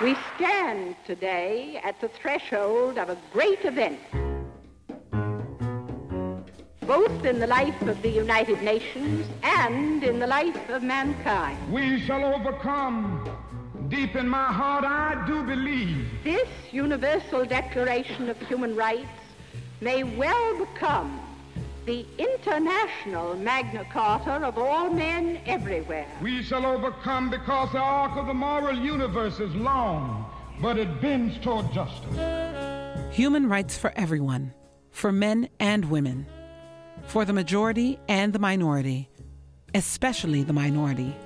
We stand today at the threshold of a great event, both in the life of the United Nations and in the life of mankind. We shall overcome. Deep in my heart, I do believe. This Universal Declaration of Human Rights may well become the international Magna Carta of all men everywhere. We shall overcome because the arc of the moral universe is long, but it bends toward justice. Human rights for everyone, for men and women, for the majority and the minority, especially the minority.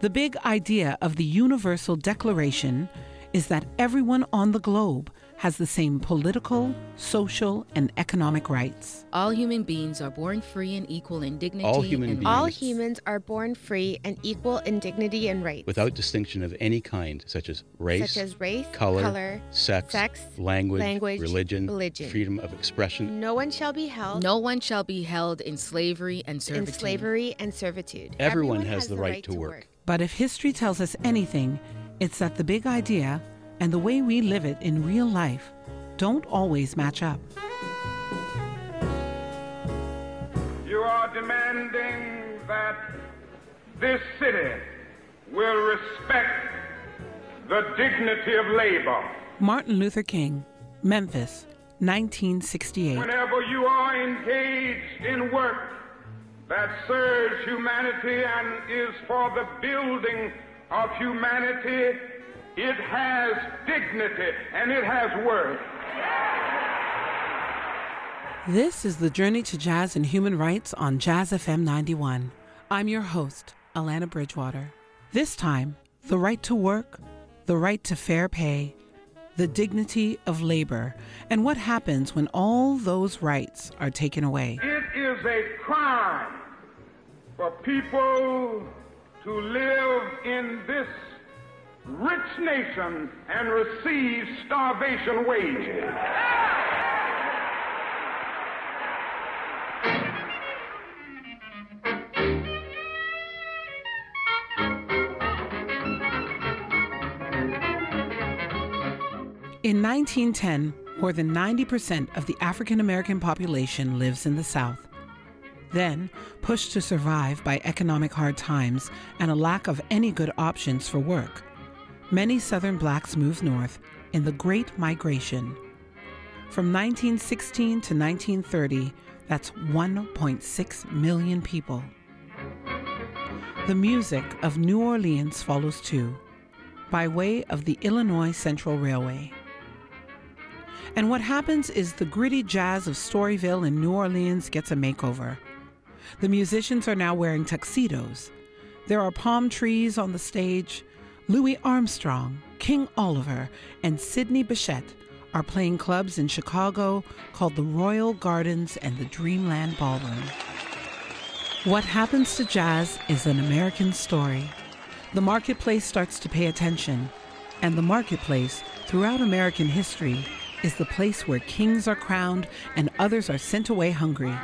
The big idea of the Universal Declaration is that everyone on the globe has the same political, social, and economic rights. All human beings are born free and equal in dignity. All human and beings. All humans are born free and equal in dignity and rights. Without distinction of any kind, such as race, Such as race, color, color, sex, sex, language, language, religion, religion. freedom of expression. No one shall be held No one shall be held in slavery and servitude. in slavery and servitude. Everyone has the right to work. But if history tells us anything, it's that the big idea and the way we live it in real life don't always match up. You are demanding that this city will respect the dignity of labor. Martin Luther King, Memphis, 1968. Whenever you are engaged in work that serves humanity and is for the building of humanity, it has dignity and it has worth. This is the Journey to Jazz and Human Rights on Jazz FM 91. I'm your host, Alana Bridgewater. This time, the right to work, the right to fair pay, the dignity of labor, and what happens when all those rights are taken away. It is a crime for people to live in this rich nation and receive starvation wages. In 1910, more than 90% of the African American population lives in the South. Then, pushed to survive by economic hard times and a lack of any good options for work, many Southern blacks moved north in the Great Migration. From 1916 to 1930, that's 1.6 million people. The music of New Orleans follows too, by way of the Illinois Central Railway. And what happens is the gritty jazz of Storyville in New Orleans gets a makeover. The musicians are now wearing tuxedos. There are palm trees on the stage. Louis Armstrong, King Oliver, and Sidney Bechet are playing clubs in Chicago called the Royal Gardens and the Dreamland Ballroom. What happens to jazz is an American story. The marketplace starts to pay attention, and the marketplace, throughout American history, is the place where kings are crowned and others are sent away hungry.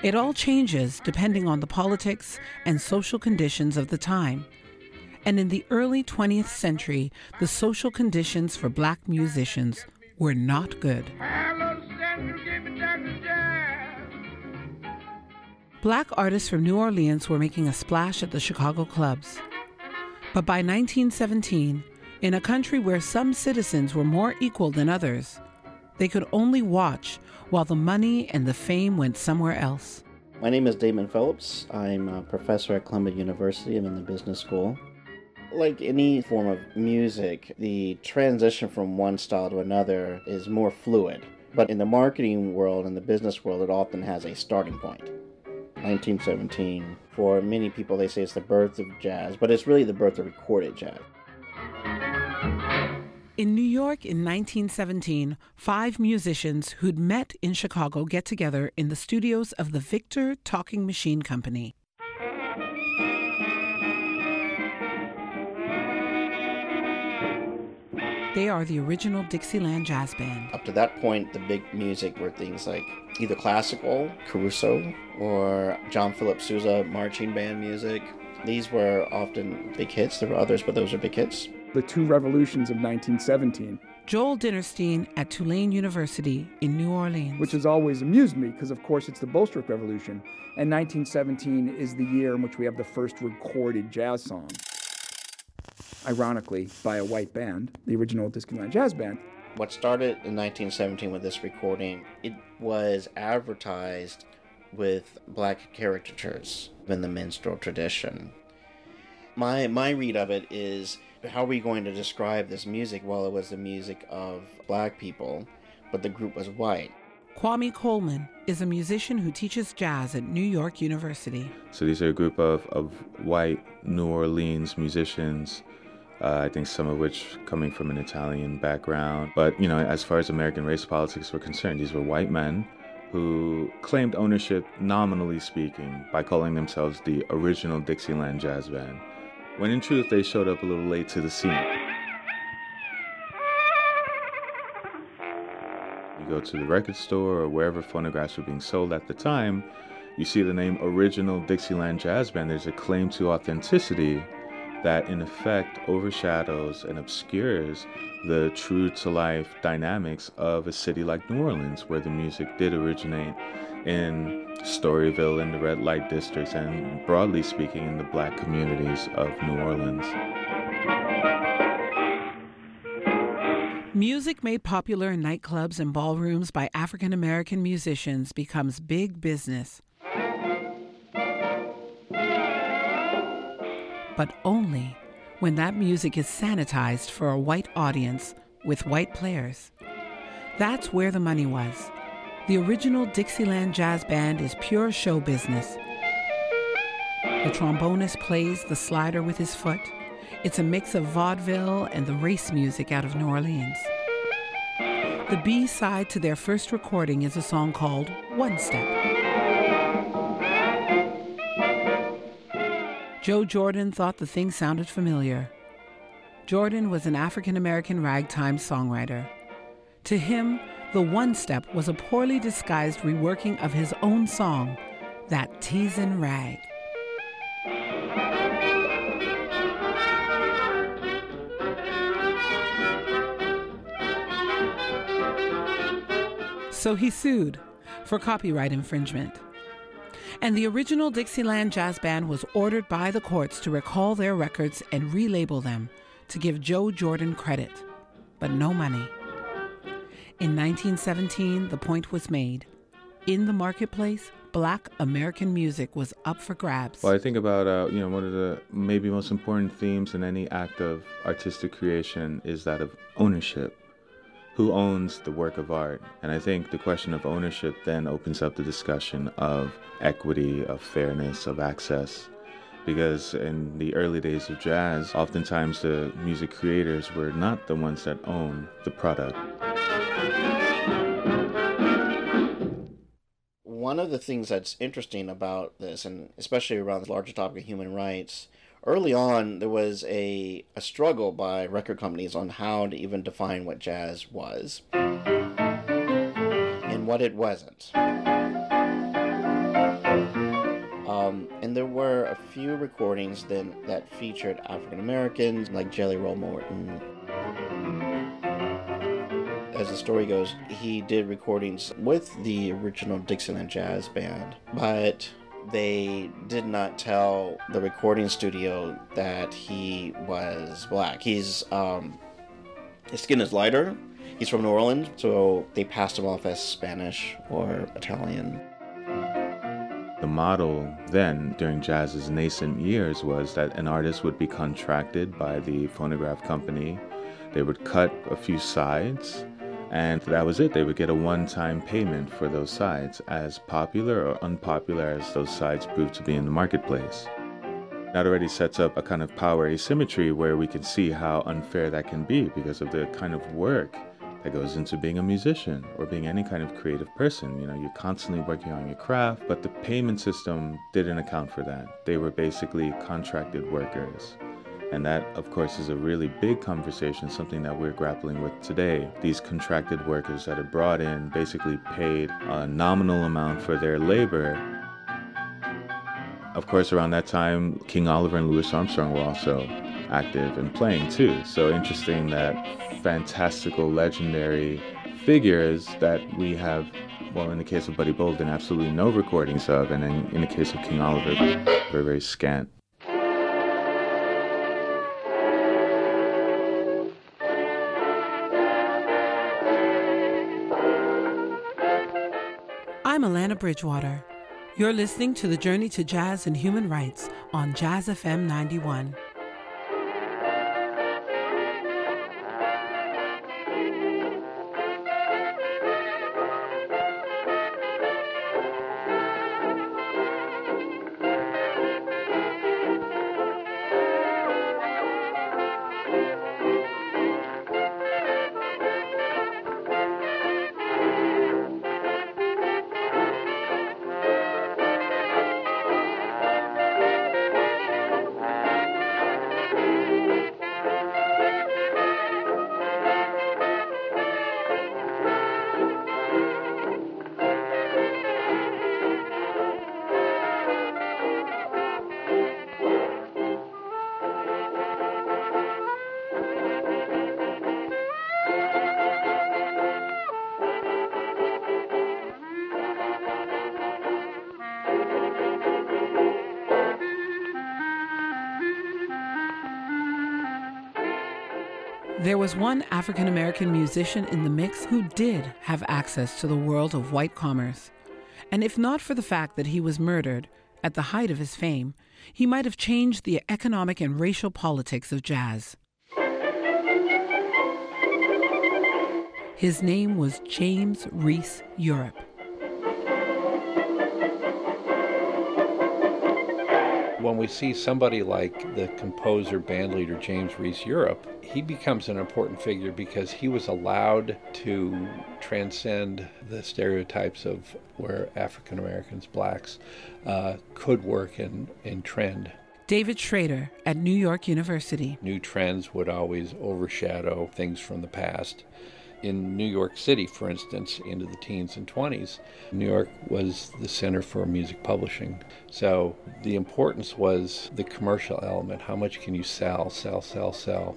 It all changes depending on the politics and social conditions of the time. And in the early 20th century, the social conditions for black musicians were not good. Black artists from New Orleans were making a splash at the Chicago clubs. But by 1917, in a country where some citizens were more equal than others, they could only watch while the money and the fame went somewhere else. My name is Damon Phillips. I'm a professor at Columbia University. I'm in the business school. Like any form of music, the transition from one style to another is more fluid. But in the marketing world and the business world, it often has a starting point. 1917, for many people, they say it's the birth of jazz, but it's really the birth of recorded jazz. In New York in 1917, five musicians who'd met in Chicago get together in the studios of the Victor Talking Machine Company. They are the original Dixieland Jazz Band. Up to that point, the big music were things like either classical, Caruso, or John Philip Sousa marching band music, These were often big hits. There were others, but those are big hits. The two revolutions of 1917. Joel Dinerstein at Tulane University in New Orleans. Which has always amused me because, of course, it's the Bolshevik Revolution. And 1917 is the year in which we have the first recorded jazz song. Ironically, by a white band, the original Dixieland Jazz Band. What started in 1917 with this recording, it was advertised with black caricatures in the minstrel tradition. My my read of it is how are we going to describe this music? Well, it was the music of black people, but the group was white. Kwami Coleman is a musician who teaches jazz at New York University. So these are a group of, of white New Orleans musicians uh, I think some of which coming from an Italian background. But, you know, as far as American race politics were concerned, these were white men who claimed ownership, nominally speaking, by calling themselves the original Dixieland Jazz Band, when in truth they showed up a little late to the scene. You go to the record store or wherever phonographs were being sold at the time, you see the name Original Dixieland Jazz Band. There's a claim to authenticity that in effect overshadows and obscures the true to life dynamics of a city like New Orleans, where the music did originate in Storyville and the red light districts, and broadly speaking, in the black communities of New Orleans. Music made popular in nightclubs and ballrooms by African American musicians becomes big business. but only when that music is sanitized for a white audience with white players. That's where the money was. The original Dixieland Jazz Band is pure show business. The trombonist plays the slider with his foot. It's a mix of vaudeville and the race music out of New Orleans. The B side to their first recording is a song called One Step. Joe Jordan thought the thing sounded familiar. Jordan was an African American ragtime songwriter. To him, the one step was a poorly disguised reworking of his own song, That Teasin' Rag. So he sued for copyright infringement and the original Dixieland Jazz Band was ordered by the courts to recall their records and relabel them to give Joe Jordan credit, but no money. In 1917, the point was made. In the marketplace, black American music was up for grabs. Well, I think about, uh, you know, one of the maybe most important themes in any act of artistic creation is that of ownership who owns the work of art? And I think the question of ownership then opens up the discussion of equity, of fairness, of access. Because in the early days of jazz, oftentimes the music creators were not the ones that own the product. One of the things that's interesting about this, and especially around the larger topic of human rights, early on there was a, a struggle by record companies on how to even define what jazz was and what it wasn't. Um, and there were a few recordings then that featured African Americans, like Jelly Roll Morton. As the story goes, he did recordings with the original Dixieland Jazz Band, but they did not tell the recording studio that he was black. He's um, his skin is lighter. He's from New Orleans, so they passed him off as Spanish or Italian. The model then, during jazz's nascent years, was that an artist would be contracted by the phonograph company. They would cut a few sides and that was it. They would get a one time payment for those sides, as popular or unpopular as those sides proved to be in the marketplace. That already sets up a kind of power asymmetry where we can see how unfair that can be because of the kind of work that goes into being a musician or being any kind of creative person. You know, you're constantly working on your craft, but the payment system didn't account for that. They were basically contracted workers. And that, of course, is a really big conversation, something that we're grappling with today. These contracted workers that are brought in, basically paid a nominal amount for their labor, Of course, around that time, King Oliver and Louis Armstrong were also active and playing too. So interesting that fantastical, legendary figures that we have, well, in the case of Buddy Bolden, absolutely no recordings of, and in, in the case of King Oliver, very, very scant. I'm Alana Bridgewater. You're listening to the Journey to Jazz and Human Rights on Jazz FM 91. Was one African American musician in the mix who did have access to the world of white commerce. And if not for the fact that he was murdered at the height of his fame, he might have changed the economic and racial politics of jazz. His name was James Reese Europe. When we see somebody like the composer bandleader James Reese Europe, he becomes an important figure because he was allowed to transcend the stereotypes of where African Americans, blacks, uh, could work and, and trend. David Schroeder at New York University. New trends would always overshadow things from the past in New York City, for instance, into the teens and 20s, New York was the center for music publishing. So the importance was the commercial element. How much can you sell, sell, sell, sell?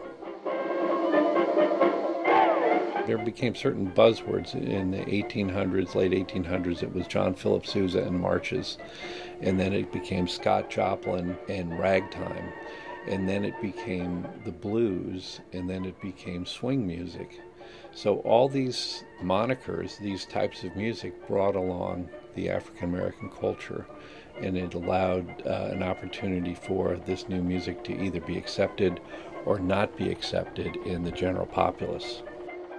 There became certain buzzwords in the 1800s, late 1800s. It was John Philip Sousa and marches. And then it became Scott Joplin and ragtime. And then it became the blues. And then it became swing music. So all these monikers, these types of music, brought along the African American culture, and it allowed uh, an opportunity for this new music to either be accepted or not be accepted in the general populace.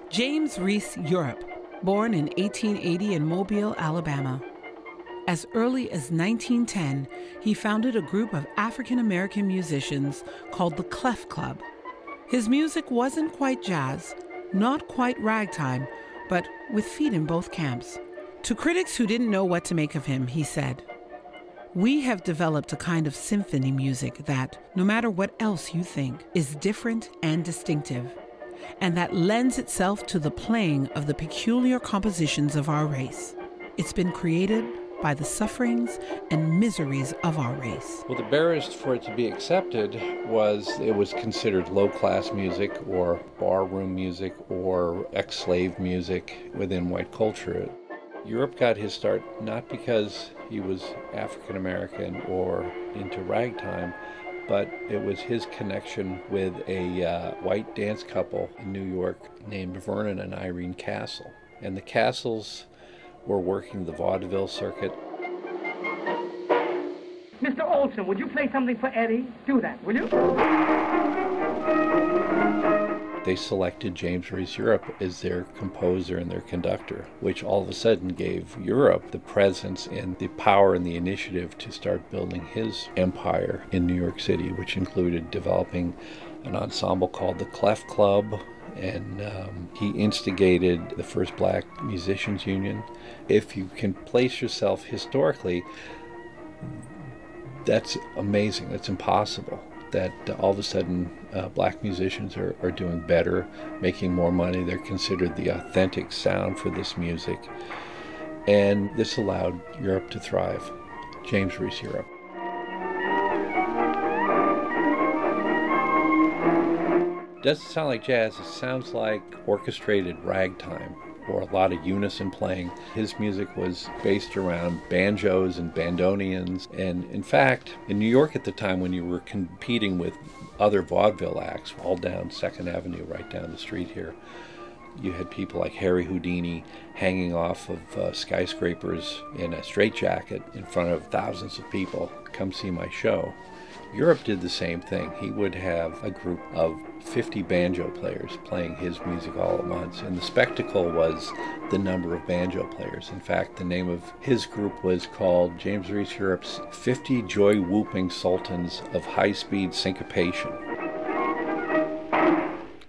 James Reese Europe, born in 1880 in Mobile, Alabama. As early as 1910, he founded a group of African American musicians called the Clef Club. His music wasn't quite jazz, not quite ragtime, but with feet in both camps. To critics who didn't know what to make of him, he said, We have developed a kind of symphony music that, no matter what else you think, is different and distinctive, and that lends itself to the playing of the peculiar compositions of our race. It's been created by the sufferings and miseries of our race. Well, the barriers for it to be accepted was it was considered low class music or barroom music or ex slave music within white culture. Europe got his start not because he was African American or into ragtime, but it was his connection with a uh, white dance couple in New York named Vernon and Irene Castle. And the Castles were working the vaudeville circuit. Mr. Olson, would you play something for Eddie? Do that, will you? They selected James Reese Europe as their composer and their conductor, which all of a sudden gave Europe the presence and the power and the initiative to start building his empire in New York City, which included developing an ensemble called the Clef Club, and um, he instigated the first black musicians union. If you can place yourself historically, that's amazing. That's impossible. That all of a sudden uh, black musicians are, are doing better, making more money. They're considered the authentic sound for this music. And this allowed Europe to thrive. James Reese Europe. Doesn't sound like jazz, it sounds like orchestrated ragtime or a lot of unison playing. His music was based around banjos and bandoneons. And in fact, in New York at the time, when you were competing with other vaudeville acts, all down Second Avenue, right down the street here, you had people like Harry Houdini hanging off of uh, skyscrapers in a straitjacket in front of thousands of people. Come see my show. Europe did the same thing. He would have a group of 50 banjo players playing his music all at once, and the spectacle was the number of banjo players. In fact, the name of his group was called James Reese Europe's 50 Joy Whooping Sultans of High Speed Syncopation.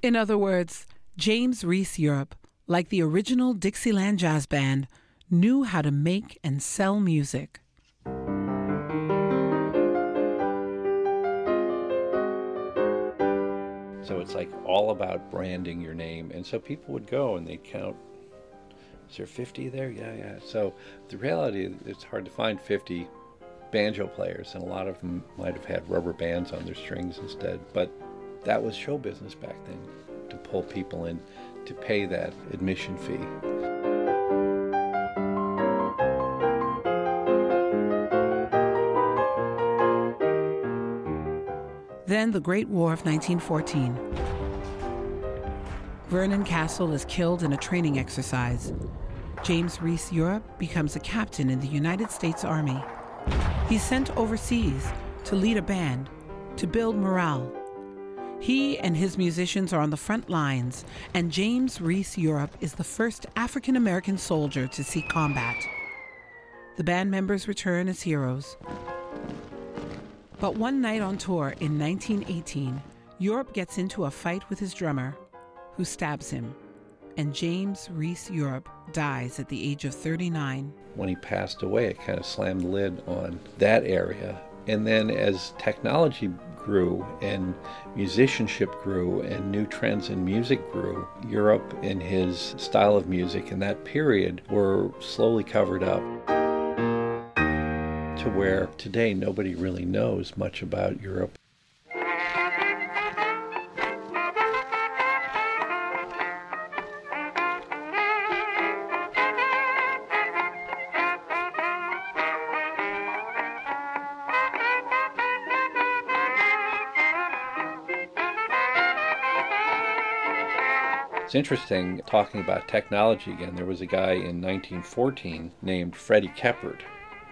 In other words, James Reese Europe, like the original Dixieland Jazz Band, knew how to make and sell music. So it's like all about branding your name. And so people would go and they'd count, is there 50 there? Yeah, yeah. So the reality, it's hard to find 50 banjo players, and a lot of them might have had rubber bands on their strings instead. But that was show business back then to pull people in to pay that admission fee. Then the Great War of 1914. Vernon Castle is killed in a training exercise. James Reese Europe becomes a captain in the United States Army. He's sent overseas to lead a band, to build morale. He and his musicians are on the front lines, and James Reese Europe is the first African American soldier to see combat. The band members return as heroes. But one night on tour in 1918, Europe gets into a fight with his drummer, who stabs him, and James Reese Europe dies at the age of 39. When he passed away, it kind of slammed the lid on that area. And then as technology grew and musicianship grew and new trends in music grew, Europe and his style of music in that period were slowly covered up to where today nobody really knows much about Europe. It's interesting talking about technology again. There was a guy in 1914 named Freddie Keppard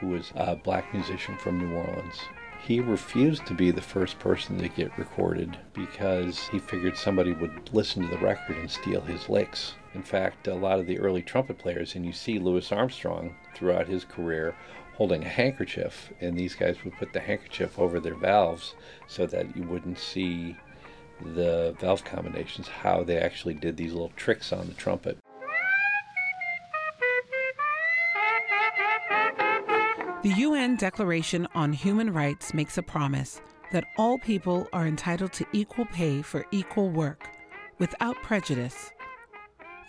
who was a black musician from New Orleans. He refused to be the first person to get recorded because he figured somebody would listen to the record and steal his licks. In fact, a lot of the early trumpet players, and you see Louis Armstrong throughout his career holding a handkerchief, and these guys would put the handkerchief over their valves so that you wouldn't see the valve combinations, how they actually did these little tricks on the trumpet. The UN Declaration on Human Rights makes a promise that all people are entitled to equal pay for equal work, without prejudice.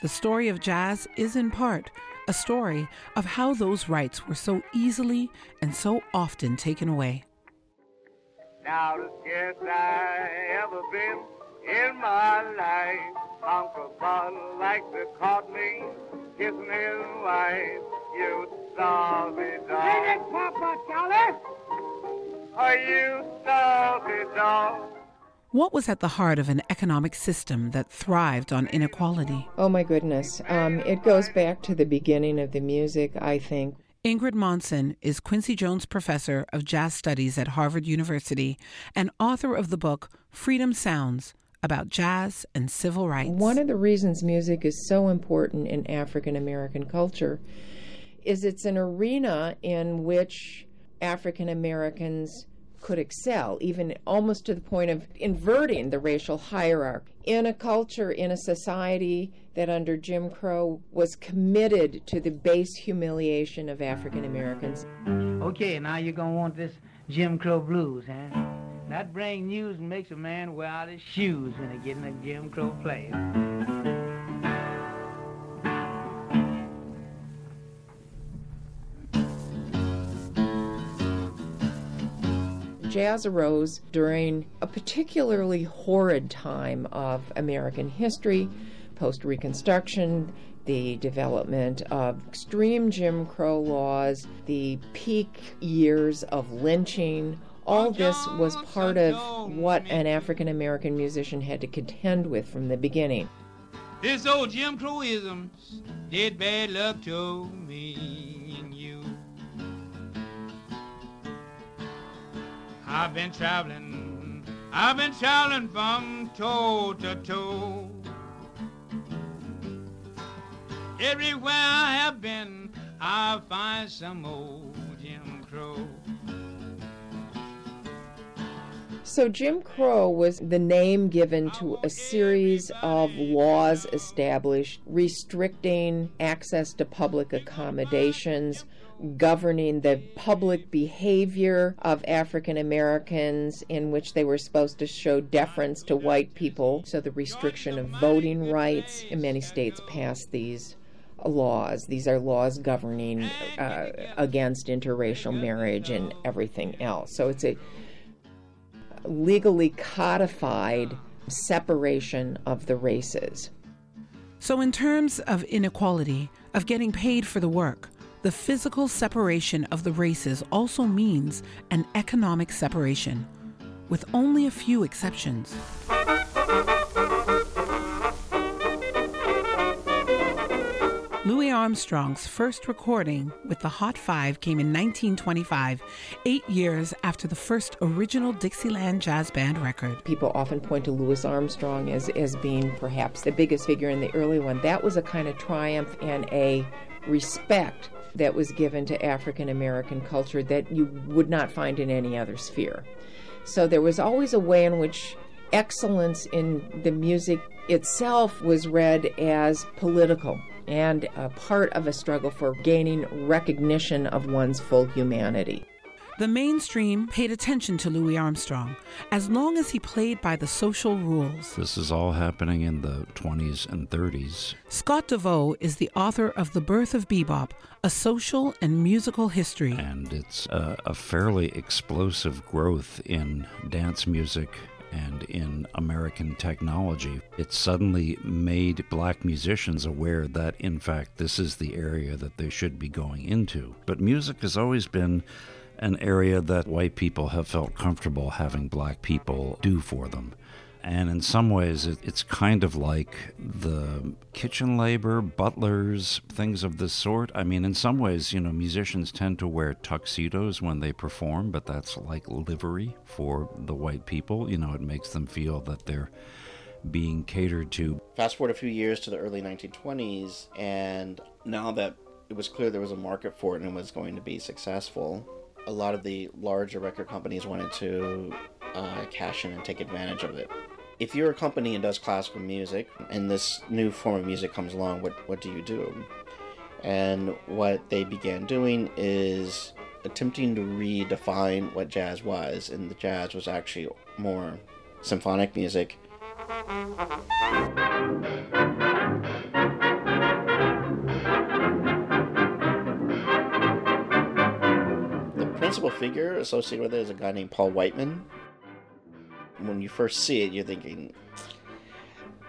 The story of jazz is, in part, a story of how those rights were so easily and so often taken away. Now, the scared I ever been in my life, Uncle Bud to me wife. You salty dog. Hey, Papa, Charlie. Are you salty dog? What was at the heart of an economic system that thrived on inequality? Oh my goodness. Um, it goes back to the beginning of the music, I think. Ingrid Monson is Quincy Jones Professor of Jazz Studies at Harvard University and author of the book Freedom Sounds about jazz and civil rights. One of the reasons music is so important in African American culture is it's an arena in which African Americans could excel, even almost to the point of inverting the racial hierarchy. In a culture, in a society that under Jim Crow was committed to the base humiliation of African Americans. Okay, now you're going to want this Jim Crow blues, huh? That brings news and makes a man wear out his shoes when he get in a Jim Crow place. Jazz arose during a particularly horrid time of American history, post Reconstruction, the development of extreme Jim Crow laws, the peak years of lynching. All this was part of what an African American musician had to contend with from the beginning. This old Jim Crowism did bad luck to me I've been traveling, I've been traveling from toe to toe. Everywhere I have been, I find some old Jim Crow. So, Jim Crow was the name given to a series of laws established restricting access to public accommodations, governing the public behavior of African Americans, in which they were supposed to show deference to white people. So, the restriction of voting rights. In many states passed these laws. These are laws governing uh, against interracial marriage and everything else. So, it's a legally codified separation of the races. So, in terms of inequality, of getting paid for the work, the physical separation of the races also means an economic separation, with only a few exceptions. Louis Armstrong's first recording with the Hot Five came in 1925, eight years after the first original Dixieland Jazz Band record. People often point to Louis Armstrong as, as being perhaps the biggest figure in the early one. That was a kind of triumph and a respect that was given to African American culture that you would not find in any other sphere. So there was always a way in which excellence in the music itself was read as political and a part of a struggle for gaining recognition of one's full humanity. The mainstream paid attention to Louis Armstrong as long as he played by the social rules. This is all happening in the 20s and 30s. Scott DeVeaux is the author of The Birth of Bebop, a social and musical history. And it's a, a fairly explosive growth in dance music and in American technology. It suddenly made black musicians aware that, in fact, this is the area that they should be going into. But music has always been an area that white people have felt comfortable having black people do for them. And in some ways, it, it's kind of like the kitchen labor, butlers, things of this sort. I mean, in some ways, you know, musicians tend to wear tuxedos when they perform, but that's like livery for the white people. You know, it makes them feel that they're being catered to. Fast forward a few years to the early 1920s, and now that it was clear there was a market for it and it was going to be successful, a lot of the larger record companies wanted to uh, cash in and take advantage of it if you're a company and does classical music and this new form of music comes along, what, what do you do? And what they began doing is attempting to redefine what jazz was, and the jazz was actually more symphonic music. Principal figure associated with it is a guy named Paul Whiteman, when you first see it, you're thinking,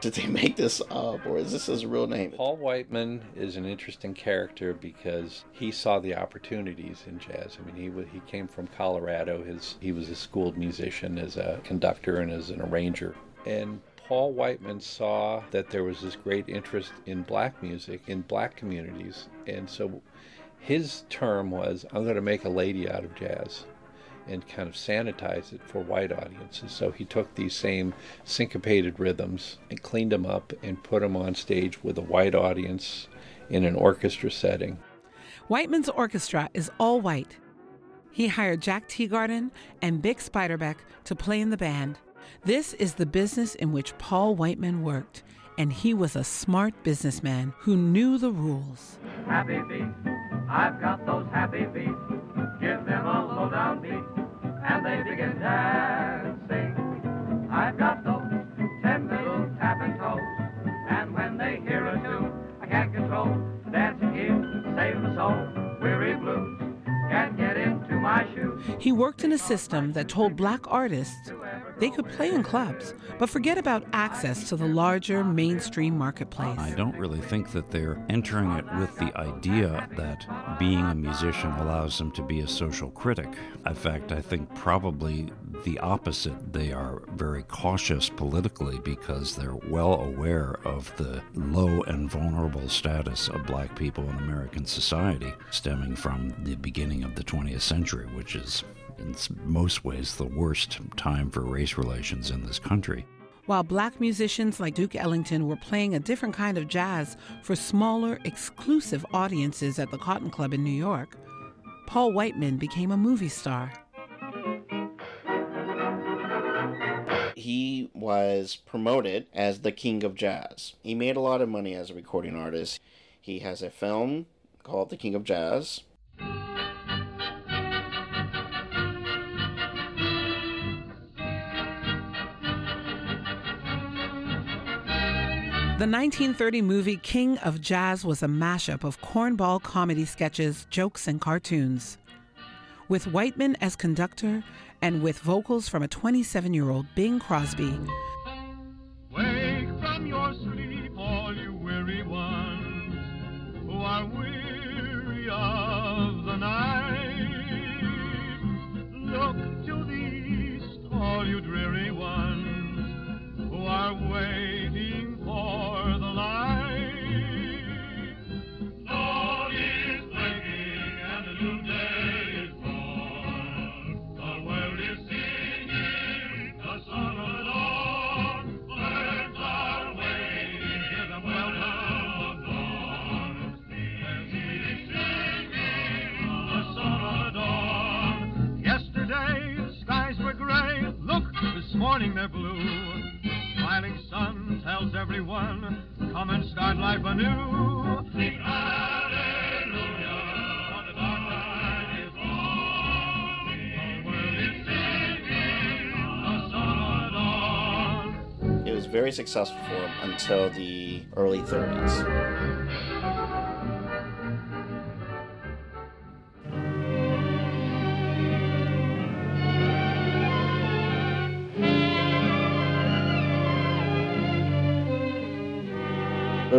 did they make this up or is this his real name? Paul Whiteman is an interesting character because he saw the opportunities in jazz. I mean, he he came from Colorado. His he was a schooled musician as a conductor and as an arranger. And Paul Whiteman saw that there was this great interest in black music in black communities, and so his term was, "I'm going to make a lady out of jazz." and kind of sanitize it for white audiences. So he took these same syncopated rhythms and cleaned them up and put them on stage with a white audience in an orchestra setting. Whiteman's orchestra is all white. He hired Jack Teagarden and Bix Beiderbecke to play in the band. This is the business in which Paul Whiteman worked, and he was a smart businessman who knew the rules. Happy feet, I've got those happy feet. Give them a low down beat and they begin dancing. I've got those He worked in a system that told black artists they could play in clubs, but forget about access to the larger mainstream marketplace. I don't really think that they're entering it with the idea that being a musician allows them to be a social critic. In fact, I think probably the opposite. They are very cautious politically because they're well aware of the low and vulnerable status of black people in American society, stemming from the beginning of the 20th century, which is in most ways the worst time for race relations in this country. While black musicians like Duke Ellington were playing a different kind of jazz for smaller, exclusive audiences at the Cotton Club in New York, Paul Whiteman became a movie star. He was promoted as the king of jazz. He made a lot of money as a recording artist. He has a film called The King of Jazz. The 1930 movie King of Jazz was a mashup of cornball comedy sketches, jokes, and cartoons. With Whiteman as conductor and with vocals from a 27 year old Bing Crosby. Wake from your sleep, all you weary ones who are weary of the night. Look to the east, all you dreary ones who are waiting morning they're blue. Smiling sun tells everyone, come and start life anew. Sing hallelujah, for the dark night is gone. The world is singing the song dawn. It was very successful for him until the early 30s.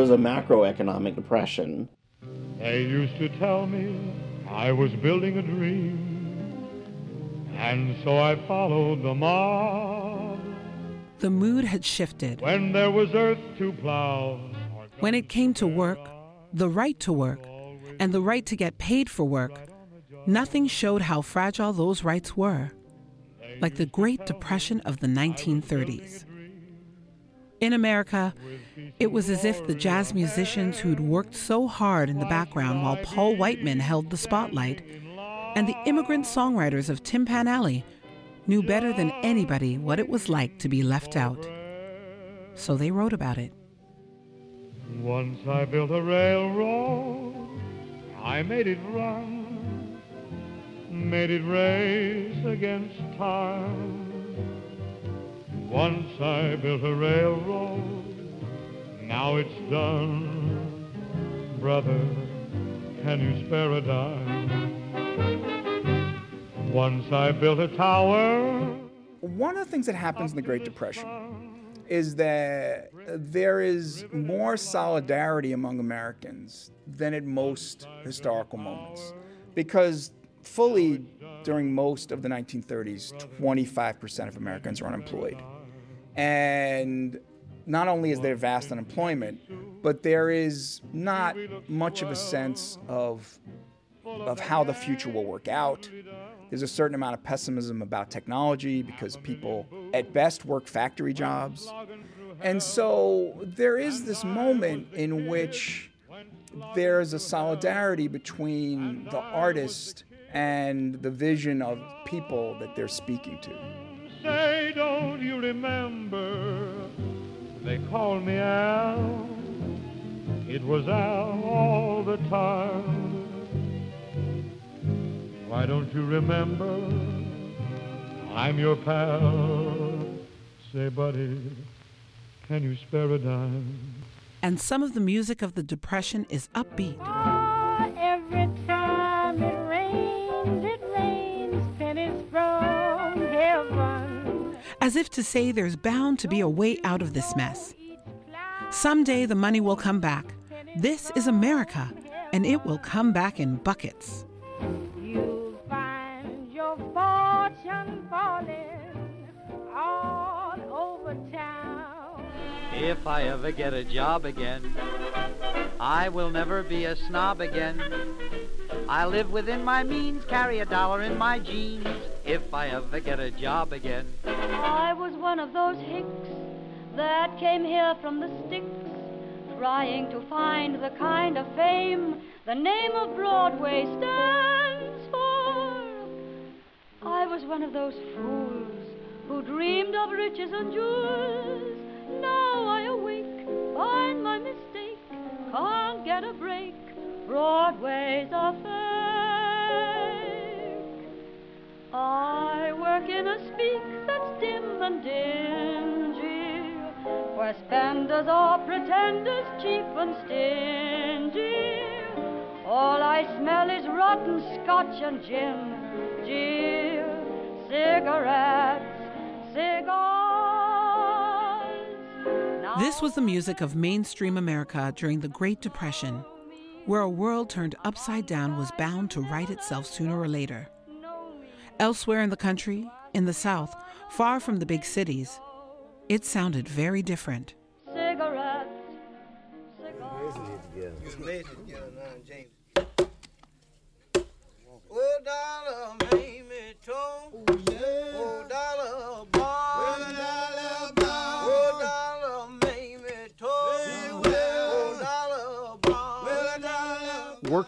Was a macroeconomic depression. They used to tell me I was building a dream, and so I followed the mob. The mood had shifted. When there was earth to plow, When it came to work, the right to work, and the right to get paid for work, nothing showed how fragile those rights were, like the Great Depression of the 1930s. In America, it was as if the jazz musicians who'd worked so hard in the background while Paul Whiteman held the spotlight, and the immigrant songwriters of Tin Pan Alley knew better than anybody what it was like to be left out. So they wrote about it. Once I built a railroad, I made it run, made it race against time. Once I built a railroad, now it's done. Brother, can you spare a dime? Once I built a tower. One of the things that happens in the Great Depression is that there is more solidarity among Americans than at most historical moments. Because fully during most of the 1930s, 25% of Americans are unemployed. And not only is there vast unemployment, but there is not much of a sense of, of how the future will work out. There's a certain amount of pessimism about technology because people, at best, work factory jobs. And so there is this moment in which there's a solidarity between the artist and the vision of people that they're speaking to. Remember? They called me Al. It was Al all the time. Why don't you remember? I'm your pal. Say, buddy, can you spare a dime? And some of the music of the Depression is upbeat. As if to say there's bound to be a way out of this mess. Someday the money will come back. This is America, and it will come back in buckets. You'll find your fortune falling all over town. If I ever get a job again, I will never be a snob again. I live within my means, carry a dollar in my jeans. If I ever get a job again, I was one of those hicks that came here from the sticks, trying to find the kind of fame the name of Broadway stands for. I was one of those fools who dreamed of riches and jewels. Now I awake, find my mistake, can't get a break. Broadway's a in a speak that's dim and dingy, where spenders are pretenders, cheap and stingy. All I smell is rotten scotch and gin, gin, cigarettes, cigars. This was the music of mainstream America during the Great Depression, where a world turned upside down was bound to right itself sooner or later. Elsewhere in the country, in the South, far from the big cities, it sounded very different. Cigarettes. Oh,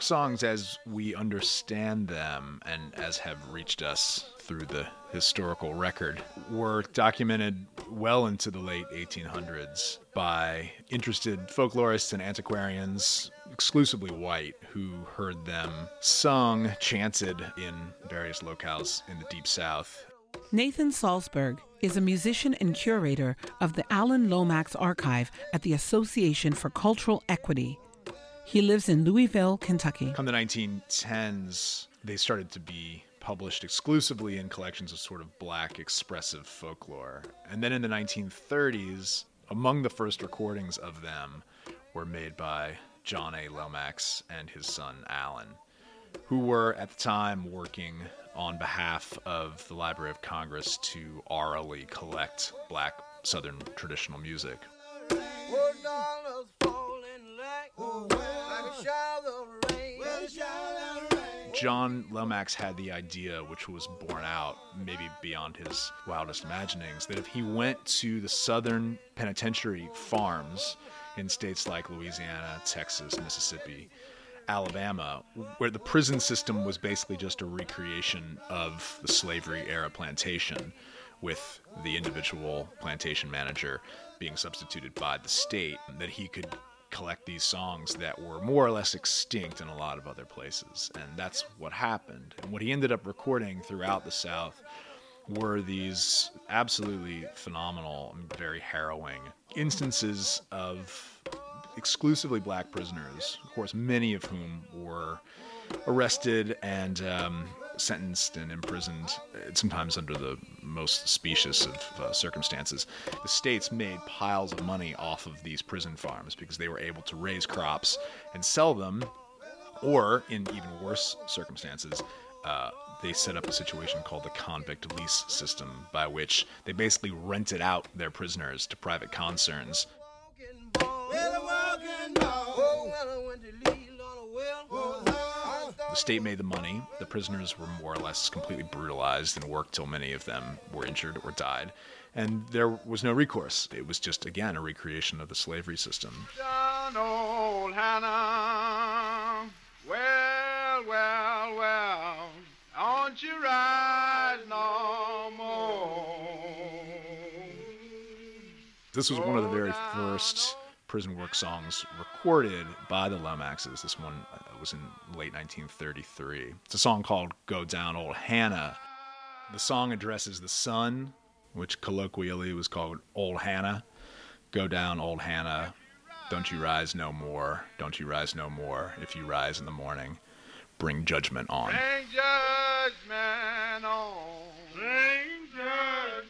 Songs, as we understand them and as have reached us through the historical record, were documented well into the late 1800s by interested folklorists and antiquarians, exclusively white, who heard them sung, chanted in various locales in the Deep South. Nathan Salsburg is a musician and curator of the Alan Lomax Archive at the Association for Cultural Equity. He lives in Louisville, Kentucky. Come the 1910s, they started to be published exclusively in collections of sort of black expressive folklore. And then in the 1930s, among the first recordings of them were made by John A. Lomax and his son Alan, who were at the time working on behalf of the Library of Congress to orally collect black Southern traditional music. John Lomax had the idea, which was borne out maybe beyond his wildest imaginings, that if he went to the southern penitentiary farms in states like Louisiana, Texas, Mississippi, Alabama, where the prison system was basically just a recreation of the slavery era plantation, with the individual plantation manager being substituted by the state, that he could collect these songs that were more or less extinct in a lot of other places. And that's what happened. And what he ended up recording throughout the South were these absolutely phenomenal and very harrowing instances of exclusively black prisoners, of course, many of whom were arrested and um, sentenced and imprisoned, uh, sometimes under the most specious of uh, circumstances. The states made piles of money off of these prison farms because they were able to raise crops and sell them, or in even worse circumstances, uh, they set up a situation called the convict lease system, by which they basically rented out their prisoners to private concerns. The state made the money. The prisoners were more or less completely brutalized and worked till many of them were injured or died. And there was no recourse. It was just, again, a recreation of the slavery system. Down old Hannah. Well, well, well. Don't you rise no more. This was one of the very first prison work songs recorded by the Lomaxes. This one uh, was in late 1933. It's a song called Go Down Old Hannah. The song addresses the sun, which colloquially was called Old Hannah. Go down, Old Hannah. Don't you rise no more. Don't you rise no more. If you rise in the morning, bring judgment on. Bring judgment on. Bring judgment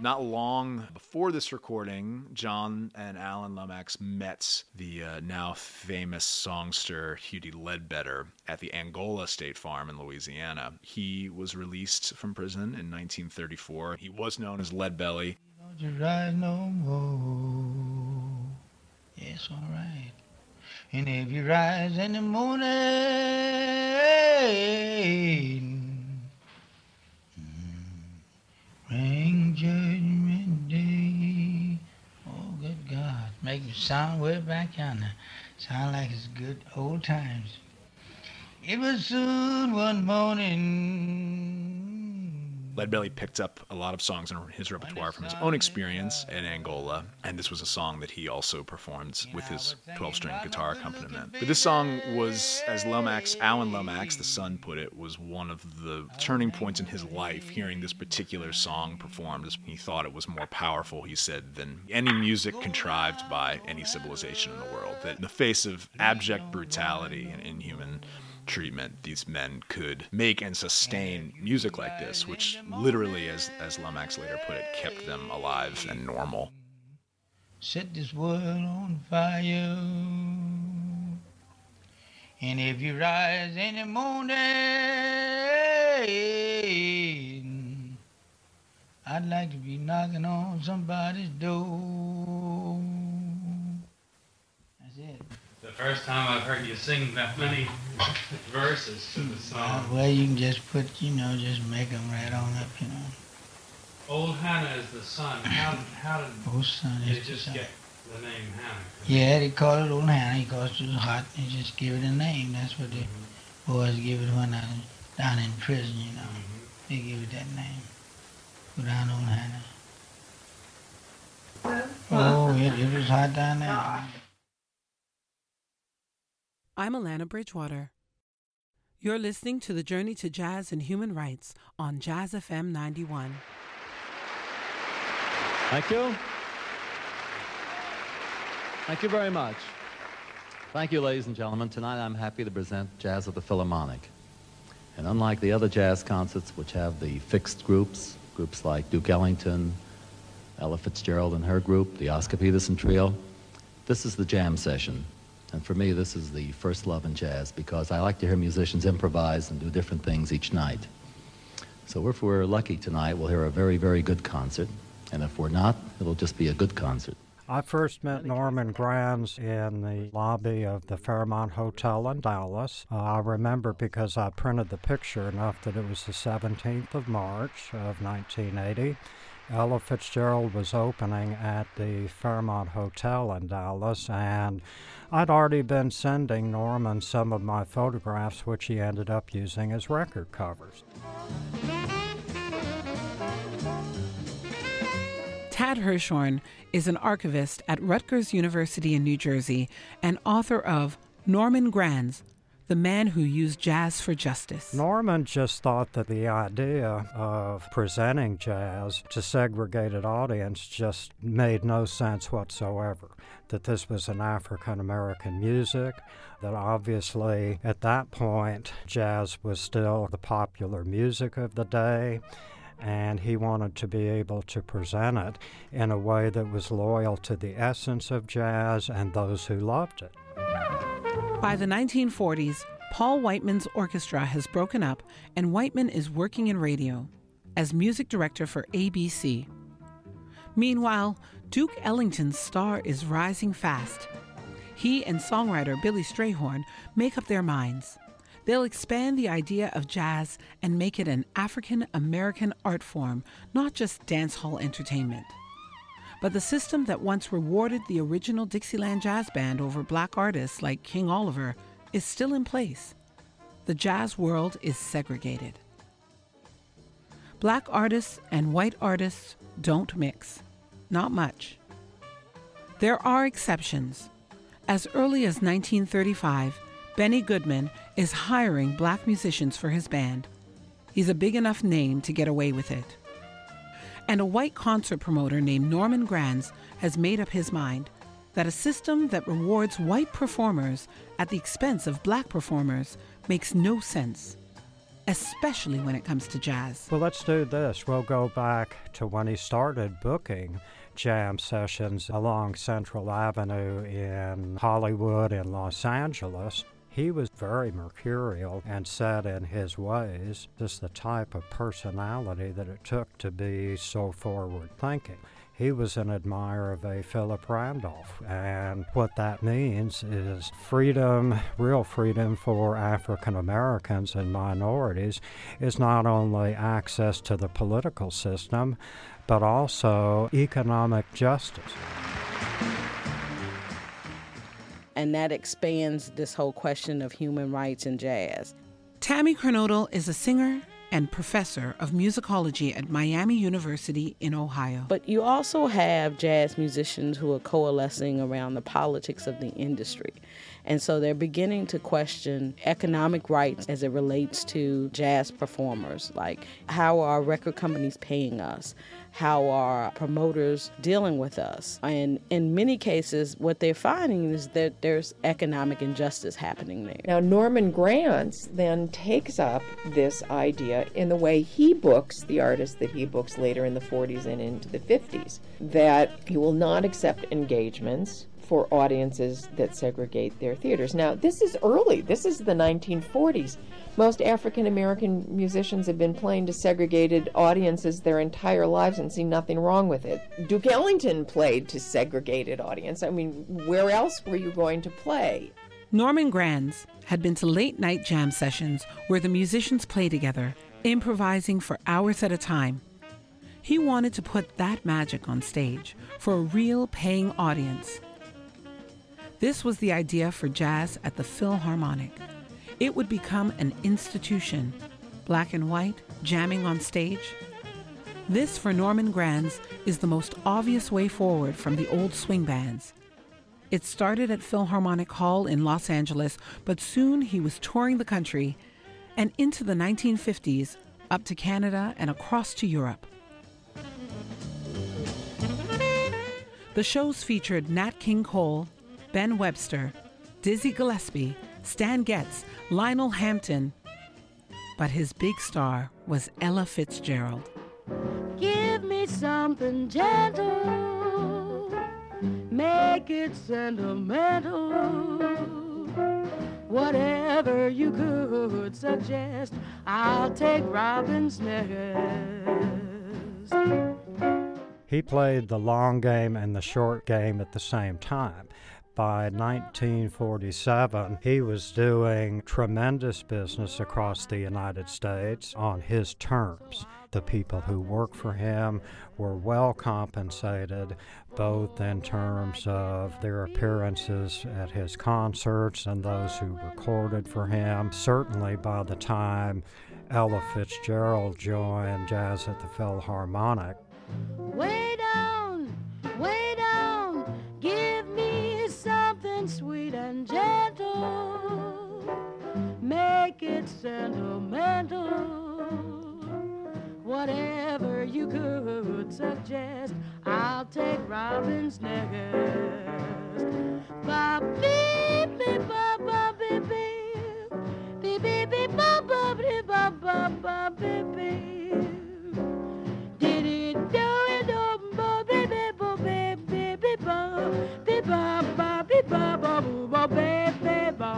Not long before this recording, John and Alan Lomax met the uh, now famous songster Huddie Ledbetter at the Angola State Farm in Louisiana. He was released from prison in 1934. He was known as Leadbelly. Don't you rise no more. Yes, all right. And if you rise in the morning, Ring judgment day. Oh, good God. Make it sound way back yonder. Sound like it's good old times. It was soon one morning. Leadbelly picked up a lot of songs in his repertoire from his own experience in Angola, and this was a song that he also performed with his 12 string guitar accompaniment. But this song was, as Lomax, Alan Lomax, the son, put it, was one of the turning points in his life. Hearing this particular song performed, he thought it was more powerful, he said, than any music contrived by any civilization in the world. That in the face of abject brutality and inhuman treatment these men could make and sustain music like this, which literally, as, as Lomax later put it, kept them alive and normal. Set this world on fire. And if you rise in the morning, I'd like to be knocking on somebody's door. That's it. The first time I've heard you sing that many verses to the Uh, song. well, you can just put, you know, just make them right on up, you know. Old Hannah is the sun. How, how did Old sun they is the just sun. get the name Hannah? Yeah, they call it Old Hannah because it was hot. They just give it a name. That's what the Mm-hmm. boys give it when I was down in prison, you know. They give it that name. Go down Old Hannah. Oh, it, it was hot down there. I'm Alana Bridgewater. You're listening to the Journey to Jazz and Human Rights on Jazz FM 91. Thank you. Thank you very much. Thank you, ladies and gentlemen. Tonight I'm happy to present Jazz at the Philharmonic. And unlike the other jazz concerts, which have the fixed groups, groups like Duke Ellington, Ella Fitzgerald and her group, the Oscar Peterson Trio, this is the jam session. And for me, this is the first love in jazz because I like to hear musicians improvise and do different things each night. So if we're lucky tonight, we'll hear a very, very good concert. And if we're not, it'll just be a good concert. I first met Norman Granz in the lobby of the Fairmont Hotel in Dallas. Uh, I remember because I printed the picture enough that it was the 17th of March of 1980. Ella Fitzgerald was opening at the Fairmont Hotel in Dallas, and I'd already been sending Norman some of my photographs, which he ended up using as record covers. Tad Hershorn is an archivist at Rutgers University in New Jersey and author of Norman Granz, The Man Who Used Jazz for Justice. Norman just thought that the idea of presenting jazz to segregated audience just made no sense whatsoever. That this was an African American music, that obviously at that point jazz was still the popular music of the day, and he wanted to be able to present it in a way that was loyal to the essence of jazz and those who loved it. By the 1940s, Paul Whiteman's orchestra has broken up, and Whiteman is working in radio as music director for ABC. Meanwhile, Duke Ellington's star is rising fast. He and songwriter Billy Strayhorn make up their minds. They'll expand the idea of jazz and make it an African American art form, not just dance hall entertainment. But the system that once rewarded the original Dixieland Jazz Band over black artists like King Oliver is still in place. The jazz world is segregated. Black artists and white artists don't mix. Not much. There are exceptions. As early as 1935, Benny Goodman is hiring black musicians for his band. He's a big enough name to get away with it. And a white concert promoter named Norman Granz has made up his mind that a system that rewards white performers at the expense of black performers makes no sense. especially when it comes to jazz. Well, let's do this. We'll go back to when he started booking jam sessions along Central Avenue in Hollywood and Los Angeles. He was very mercurial and set in his ways, just the type of personality that it took to be so forward thinking. He was an admirer of A. Philip Randolph, and what that means is freedom, real freedom for African Americans and minorities, is not only access to the political system, but also economic justice. And that expands this whole question of human rights in jazz. Tammy Kernodle is a singer and professor of musicology at Miami University in Ohio. But you also have jazz musicians who are coalescing around the politics of the industry. And so they're beginning to question economic rights as it relates to jazz performers. Like, how are record companies paying us? How are promoters dealing with us? And in many cases, what they're finding is that there's economic injustice happening there. Now, Norman Granz then takes up this idea in the way he books the artists that he books later in the 40s and into the 50s that he will not accept engagements for audiences that segregate their theaters. Now, this is early, this is the 1940s. Most African American musicians have been playing to segregated audiences their entire lives and see nothing wrong with it. Duke Ellington played to segregated audience. I mean, where else were you going to play? Norman Granz had been to late night jam sessions where the musicians play together, improvising for hours at a time. He wanted to put that magic on stage for a real paying audience. This was the idea for jazz at the Philharmonic. It would become an institution, black and white, jamming on stage. This, for Norman Granz, is the most obvious way forward from the old swing bands. It started at Philharmonic Hall in Los Angeles, but soon he was touring the country and into the 1950s up to Canada and across to Europe. The shows featured Nat King Cole, Ben Webster, Dizzy Gillespie, Stan Getz, Lionel Hampton. But his big star was Ella Fitzgerald. Give me something gentle, make it sentimental. Whatever you could suggest, I'll take Robin's nest. He played the long game and the short game at the same time. By 1947, he was doing tremendous business across the United States on his terms. The people who worked for him were well compensated, both in terms of their appearances at his concerts and those who recorded for him. Certainly, by the time Ella Fitzgerald joined Jazz at the Philharmonic, Way down, sweet and gentle. Make it sentimental. Whatever you could suggest, I'll take Robin's nest. Ba beep beep ba ba beep beep. Beep beep beep ba ba beep ba ba beep beep. Baby ba.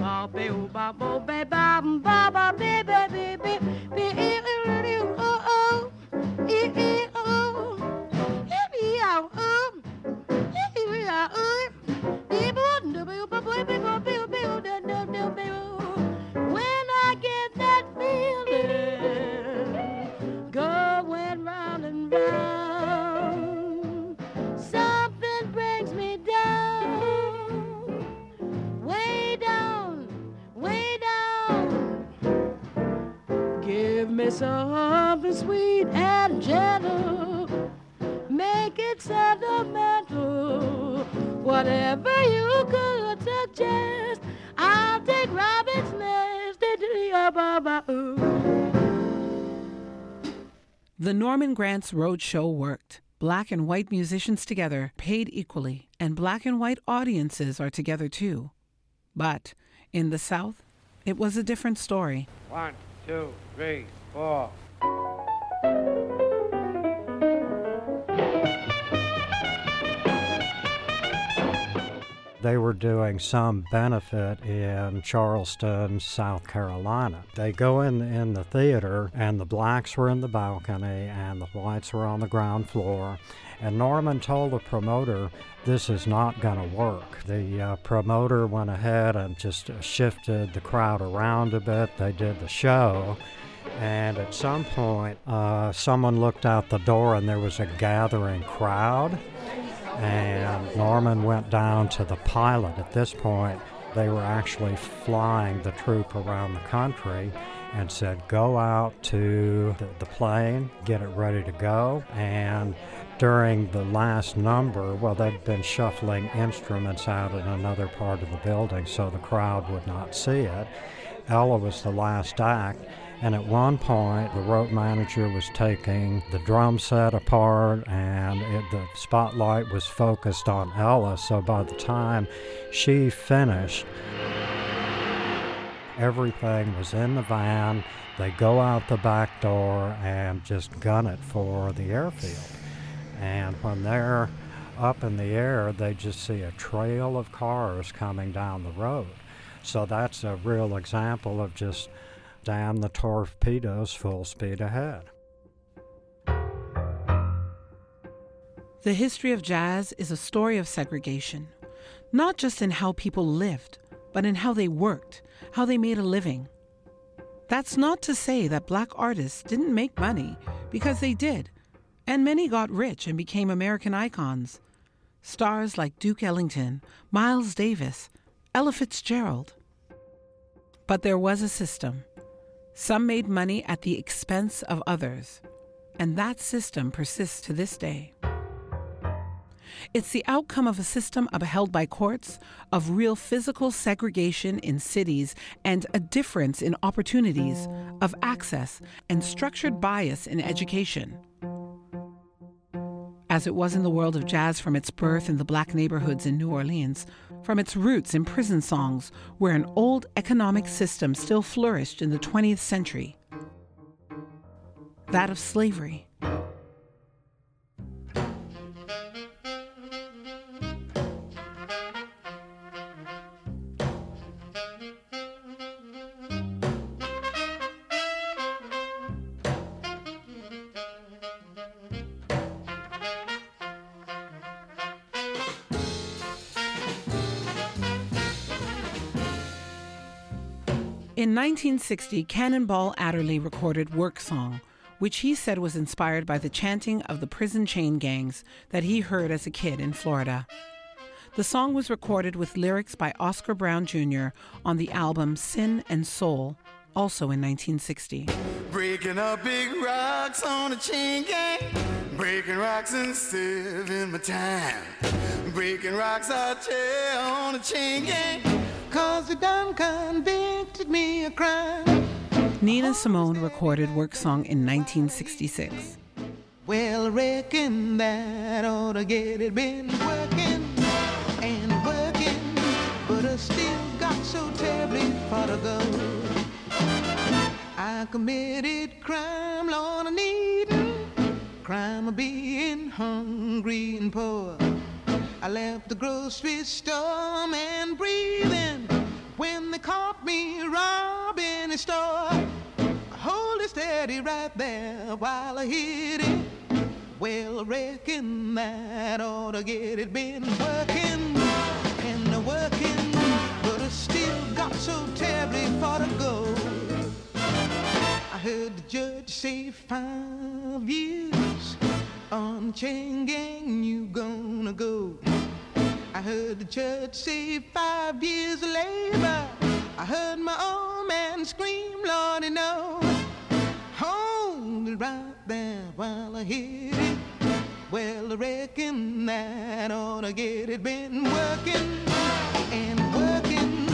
Ba be oo ba bo be ba ba ba be be be be be ee ee ee oh oh ee ee oh ee ee oh oh ee ee oh oh ee bo do be ba bo be bo be be do do do be when Give me something sweet and gentle, make it sentimental. Whatever you could suggest, I'll take Robin's nest. The Norman Granz Road Show worked. Black and white musicians together, paid equally, and black and white audiences are together too. But in the South, it was a different story. One, two, three, four. They were doing some benefit in Charleston, South Carolina. They go in in the theater, and the blacks were in the balcony, and the whites were on the ground floor. And Norman told the promoter, This is not going to work. The uh, promoter went ahead and just shifted the crowd around a bit. They did the show. And at some point, uh, someone looked out the door and there was a gathering crowd. And Norman went down to the pilot. At this point, they were actually flying the troupe around the country and said, Go out to the, the plane, get it ready to go. And during the last number, well, they'd been shuffling instruments out in another part of the building so the crowd would not see it. Ella was the last act. And at one point, the rope manager was taking the drum set apart, and it, the spotlight was focused on Ella. So by the time she finished, everything was in the van. They go out the back door and just gun it for the airfield. And when they're up in the air, they just see a trail of cars coming down the road. So that's a real example of just damn the torpedoes full speed ahead. The history of jazz is a story of segregation, not just in how people lived, but in how they worked, how they made a living. That's not to say that black artists didn't make money, because they did, and many got rich and became American icons. Stars like Duke Ellington, Miles Davis, Ella Fitzgerald. But there was a system. Some made money at the expense of others, and that system persists to this day. It's the outcome of a system upheld by courts, of real physical segregation in cities, and a difference in opportunities, of access, and structured bias in education. As it was in the world of jazz from its birth in the black neighborhoods in New Orleans, from its roots in prison songs, where an old economic system still flourished in the 20th century that of slavery. In 1960, Cannonball Adderley recorded Work Song, which he said was inspired by the chanting of the prison chain gangs that he heard as a kid in Florida. The song was recorded with lyrics by Oscar Brown Jr. on the album Sin and Soul, also in 1960. Breaking up big rocks on a chain gang. Breaking rocks and saving my time. Breaking rocks I tell on a chain gang. Cause they done crime. Nina Simone recorded Work Song in 1966. Well, I reckon that ought to get it. Been working and working, but I still got so terribly far to go. I committed crime, Lord, I needin' crime of being hungry and poor. I left the grocery store and breathing when they caught me robbing a store. Hold it steady right there while I hit it. Well, reckon that ought to get it. Been working and working, but I still got so terribly far to go. I heard the judge say five years on chain gang you gonna go. I heard the judge say five years of labor. I heard my old man scream, Lordy, no. Hold it right there while I hit it. Well, I reckon that ought to get it. Been working and working,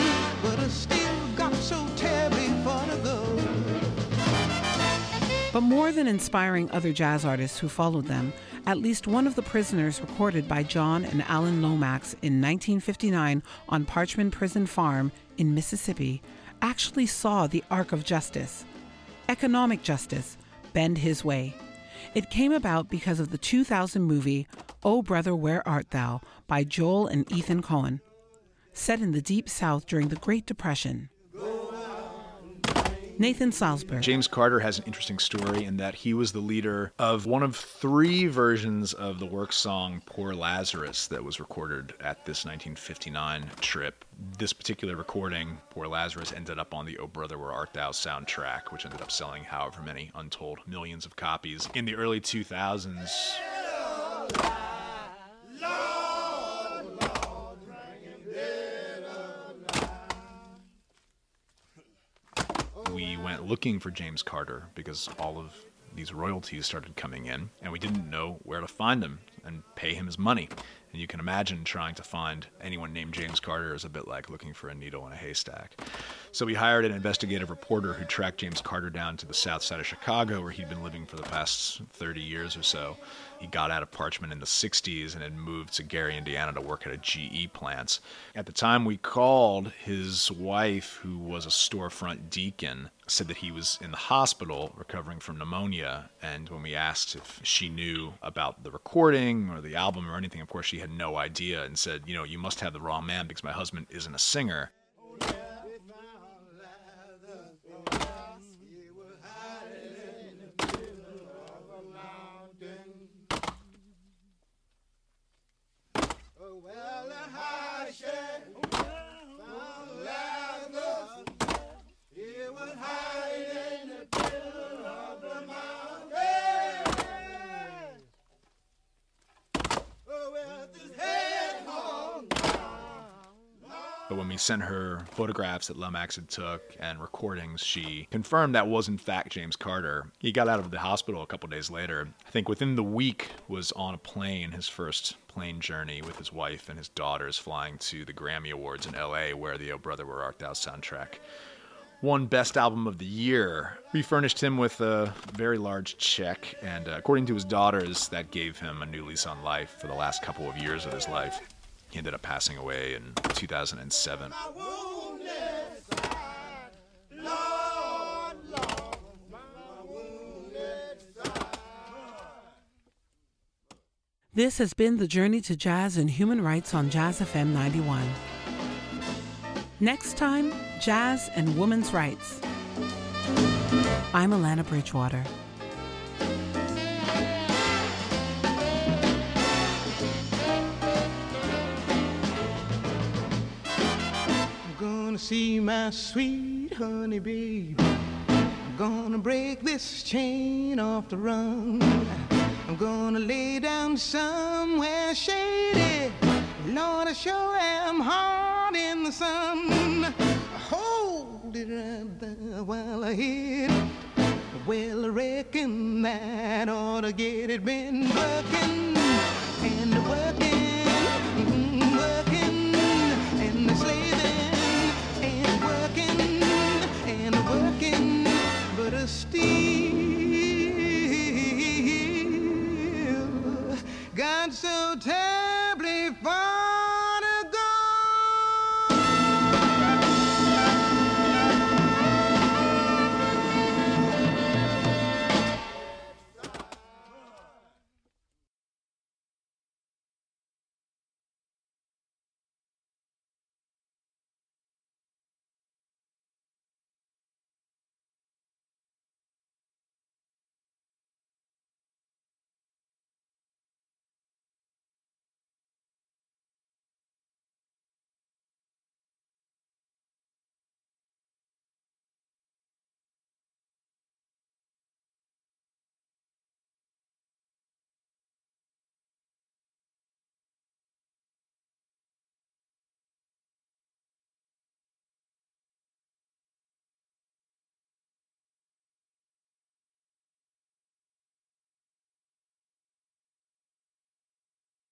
but I still got so terribly far to go. But more than inspiring other jazz artists who followed them, at least one of the prisoners recorded by John and Alan Lomax in 1959 on Parchman Prison Farm in Mississippi actually saw the arc of justice, economic justice, bend his way. It came about because of the 2000 movie Oh Brother, Where Art Thou by Joel and Ethan Coen, set in the Deep South during the Great Depression. Nathan Salsburg. James Carter has an interesting story in that he was the leader of one of three versions of the work song Poor Lazarus that was recorded at this 1959 trip. This particular recording, Poor Lazarus, ended up on the Oh Brother Where Art Thou soundtrack, which ended up selling however many untold millions of copies. In the early 2000s, we went looking for James Carter because all of these royalties started coming in, and we didn't know where to find him and pay him his money. And you can imagine trying to find anyone named James Carter is a bit like looking for a needle in a haystack. So we hired an investigative reporter who tracked James Carter down to the south side of Chicago, where he'd been living for the past 30 years or so. He got out of Parchman in the 60s and had moved to Gary, Indiana to work at a GE plant. At the time we called, his wife, who was a storefront deacon, said that he was in the hospital recovering from pneumonia. And when we asked if she knew about the recording or the album or anything, of course, she had no idea and said, You know, you must have the wrong man because my husband isn't a singer. But when we sent her photographs that Lomax had took and recordings, she confirmed that was in fact James Carter. He got out of the hospital a couple days later. I think within the week was on a plane, his first plane journey with his wife and his daughters flying to the Grammy Awards in LA where the Oh Brother Where Art Thou soundtrack won Best Album of the Year. We furnished him with a very large check, and uh, according to his daughters, that gave him a new lease on life for the last couple of years of his life. He ended up passing away in 2007. This has been the journey to jazz and human rights on Jazz FM 91. Next time, jazz and women's rights. I'm Alana Bridgewater. Gonna see my sweet honey baby. I'm gonna break this chain off the run. I'm gonna lay down somewhere shady. Lord, I sure am hard in the sun. Hold it right there while I hit it. Well, I reckon that ought to get it been working and working,